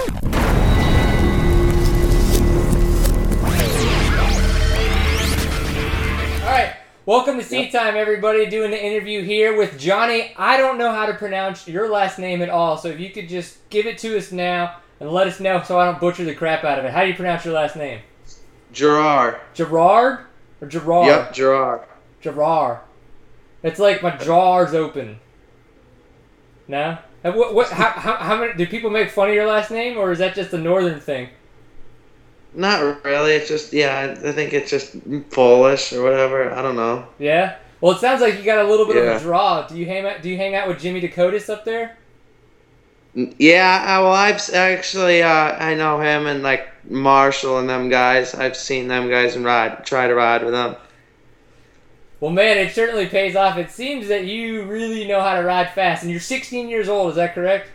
All right, welcome to Seat Time, everybody. Doing the interview here with Johnny. I don't know how to pronounce your last name at all, so if you could just give it to us now and let us know so I don't butcher the crap out of it. How do you pronounce your last name? Gerard. Gerard or Gerard? Yep, Gerard. Gerard. It's like my jaws open. No? And what, what, how, how, how many, do people make fun of your last name, or is that just a northern thing? Not really. It's just yeah. I think it's just Polish or whatever. I don't know. Yeah? Well, it sounds like you got a little bit of a draw. Do you hang out, do you hang out with Jimmy Dakotas up there? Yeah. I, well, I've actually uh, I know him and like Marshall and them guys. I've seen them guys and ride try to ride with them. Well, man, it certainly pays off. It seems that you really know how to ride fast, and you're 16 years old. Is that correct?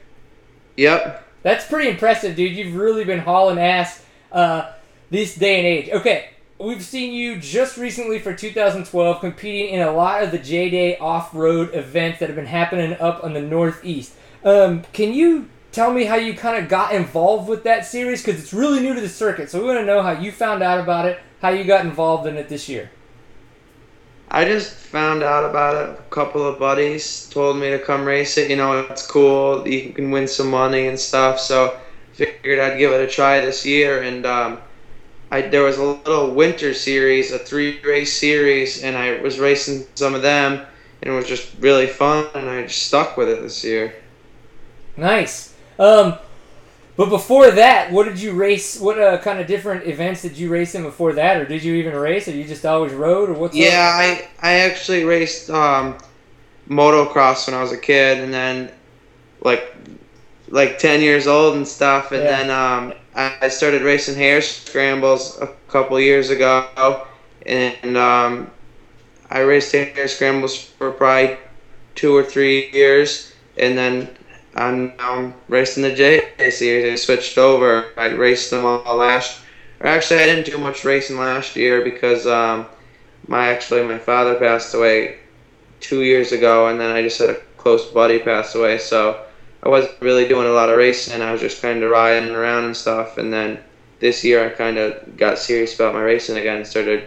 Yep. That's pretty impressive, dude. You've really been hauling ass uh, this day and age. Okay, we've seen you just recently for 2012 competing in a lot of the J Day off road events that have been happening up on the Northeast. Um, can you tell me how you kind of got involved with that series? Because it's really new to the circuit, so we want to know how you found out about it, how you got involved in it this year. I just found out about it. A couple of buddies told me to come race it. You know, it's cool. You can win some money and stuff. So figured I'd give it a try this year. And um, I there was a little winter series, a three race series, and I was racing some of them, and it was just really fun. And I just stuck with it this year. Nice. Um, but before that, what did you race? What uh, kind of different events did you race in before that, or did you even race, or you just always rode, or what's Yeah. I I actually raced um, motocross when I was a kid, and then like like ten years old and stuff, and Yeah. then um, I started racing hare scrambles a couple years ago, and um, I raced hare scrambles for probably two or three years, and then I'm racing the J series. I switched over. I raced them all last. Or actually, I didn't do much racing last year because um, my actually my father passed away two years ago, and then I just had a close buddy pass away, so I wasn't really doing a lot of racing. I was just kind of riding around and stuff, and then this year I kind of got serious about my racing again, and started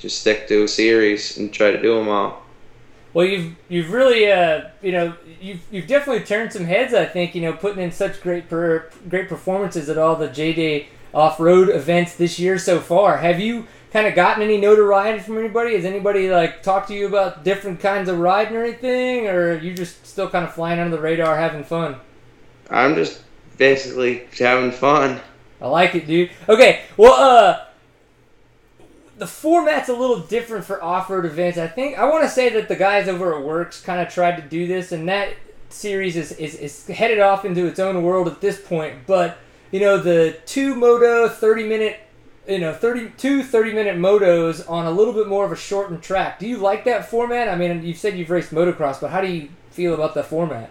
to stick to a series and try to do them all. Well, you've you've really uh, you know you've you've definitely turned some heads. I think you know putting in such great per, great performances at all the J Day off road events this year so far. Have you kind of gotten any notoriety from anybody? Has anybody like talked to you about different kinds of riding or anything, or are you just still kind of flying under the radar, having fun? I'm just basically having fun. I like it, dude. Okay, well, uh, the format's a little different for off-road events. I think I want to say that the guys over at WORCS kind of tried to do this, and that series is, is is headed off into its own world at this point. But you know, the two moto thirty-minute, you know, 32 30-minute motos on a little bit more of a shortened track. Do you like that format? I mean, you've said you've raced motocross, but how do you feel about the format?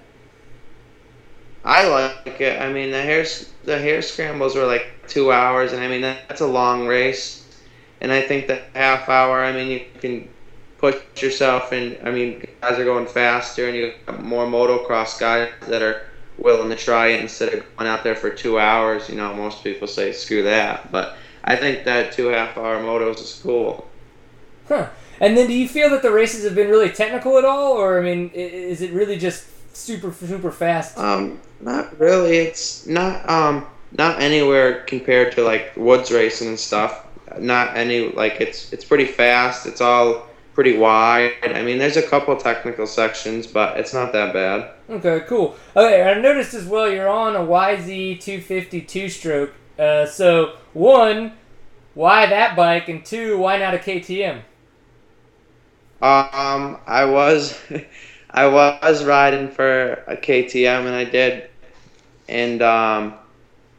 I like it. I mean, the hare the hare scrambles were like two hours, and I mean that, that's a long race. And I think the half hour, I mean, you can put yourself in. I mean, guys are going faster, and you have more motocross guys that are willing to try it instead of going out there for two hours. You know, most people say screw that, but I think that two half hour motos is cool. Huh. And then, do you feel that the races have been really technical at all, or I mean, is it really just super super fast? Um, not really. It's not um not anywhere compared to like woods racing and stuff. Not any like it's it's pretty fast. It's all pretty wide. I mean, there's a couple technical sections, but it's not that bad. Okay, cool. Okay, I noticed as well you're on a YZ 250 two stroke. Uh, so one, why that bike, and two, why not a KTM? Um, I was I was riding for a KTM and I did, and um,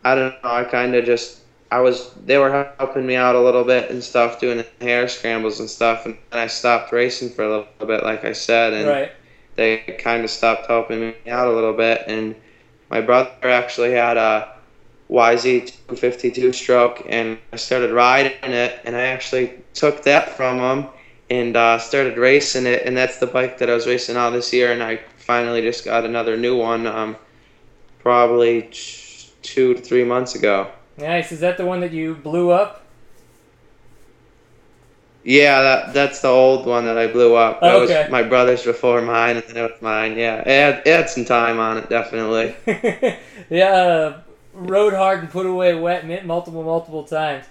I don't know. I kind of just I was they were helping me out a little bit and stuff, doing the hare scrambles and stuff, and then I stopped racing for a little bit, like I said, and Right. they kind of stopped helping me out a little bit. And my brother actually had a YZ 252 stroke, and I started riding it, and I actually took that from him and uh, started racing it, and that's the bike that I was racing all this year, and I finally just got another new one, um, probably two to three months ago. Nice. Is that the one that you blew up? Yeah, that that's the old one that I blew up. That Oh, okay. was my brother's before mine, and then it was mine. Yeah, it had, it had some time on it, definitely. yeah, uh, rode hard and put away wet multiple, multiple times.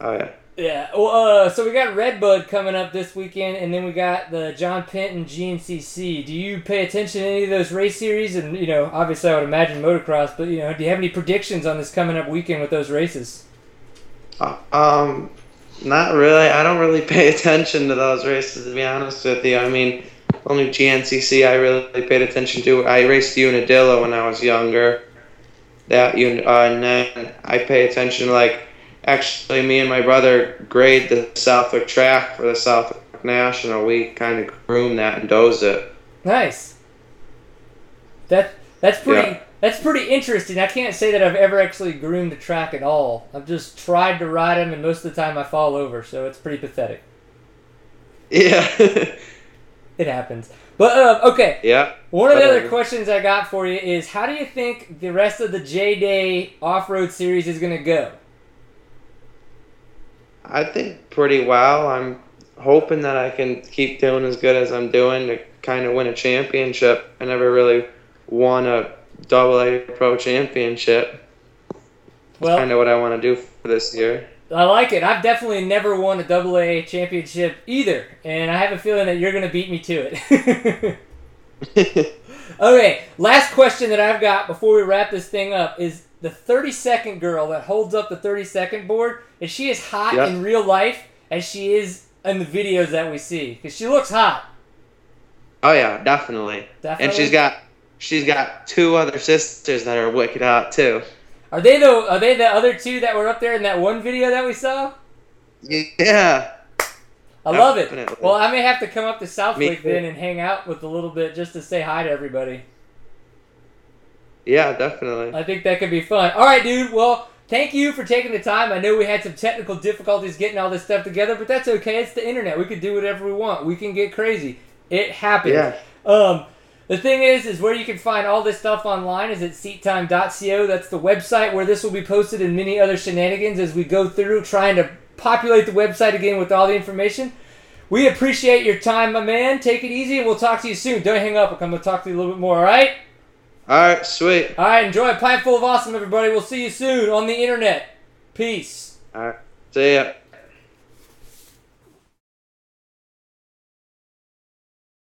Oh yeah. Yeah. Well, uh, so we got Redbud coming up this weekend, and then we got the John Penton GNCC. Do you pay attention to any of those race series? And you know, obviously, I would imagine motocross, but you know, do you have any predictions on this coming up weekend with those races? Uh, um, not really. I don't really pay attention to those races, to be honest with you. I mean, only GNCC I really paid attention to. I raced Unadilla when I was younger. That un- uh, and then I pay attention like actually me and my brother grade the Southwick track for the Southwick National. We kind of groom that and doze it. Nice. That that's pretty. Yeah. That's pretty interesting. I can't say that I've ever actually groomed a track at all. I've just tried to ride them, and most of the time I fall over, so it's pretty pathetic. Yeah. It happens. But uh, okay, yeah. One of the other questions I got for you is how do you think the rest of the J Day off road series is going to go? I think pretty well. I'm hoping that I can keep doing as good as I'm doing to kind of win a championship. I never really won a double A pro championship. Well, kind of what I want to do for this year. I like it. I've definitely never won a double A championship either, and I have a feeling that you're going to beat me to it. okay, last question that I've got before we wrap this thing up is the 30 second girl that holds up the 30 second board. Is she as hot Yep. in real life as she is in the videos that we see? Because she looks hot. oh yeah, definitely. Definitely. And she's got she's got two other sisters that are wicked hot too. Are they the Are they the other two that were up there in that one video that we saw? Yeah. I love it. Well, I may have to come up to Me Southwick too. then and hang out with a little bit just to say hi to everybody. Yeah, definitely. I think that could be fun. All right, dude. Well, thank you for taking the time. I know we had some technical difficulties getting all this stuff together, but that's okay. It's the internet. We can do whatever we want. We can get crazy. It happens. Yeah. Um, the thing is, is where you can find all this stuff online is at seattime.co. That's the website where this will be posted and many other shenanigans as we go through trying to populate the website again with all the information. We appreciate your time, my man. Take it easy, and we'll talk to you soon. Don't hang up. I'm going to talk to you a little bit more, all right? All right, sweet. All right, enjoy a pint full of awesome, everybody. We'll see you soon on the internet. Peace. All right. See ya.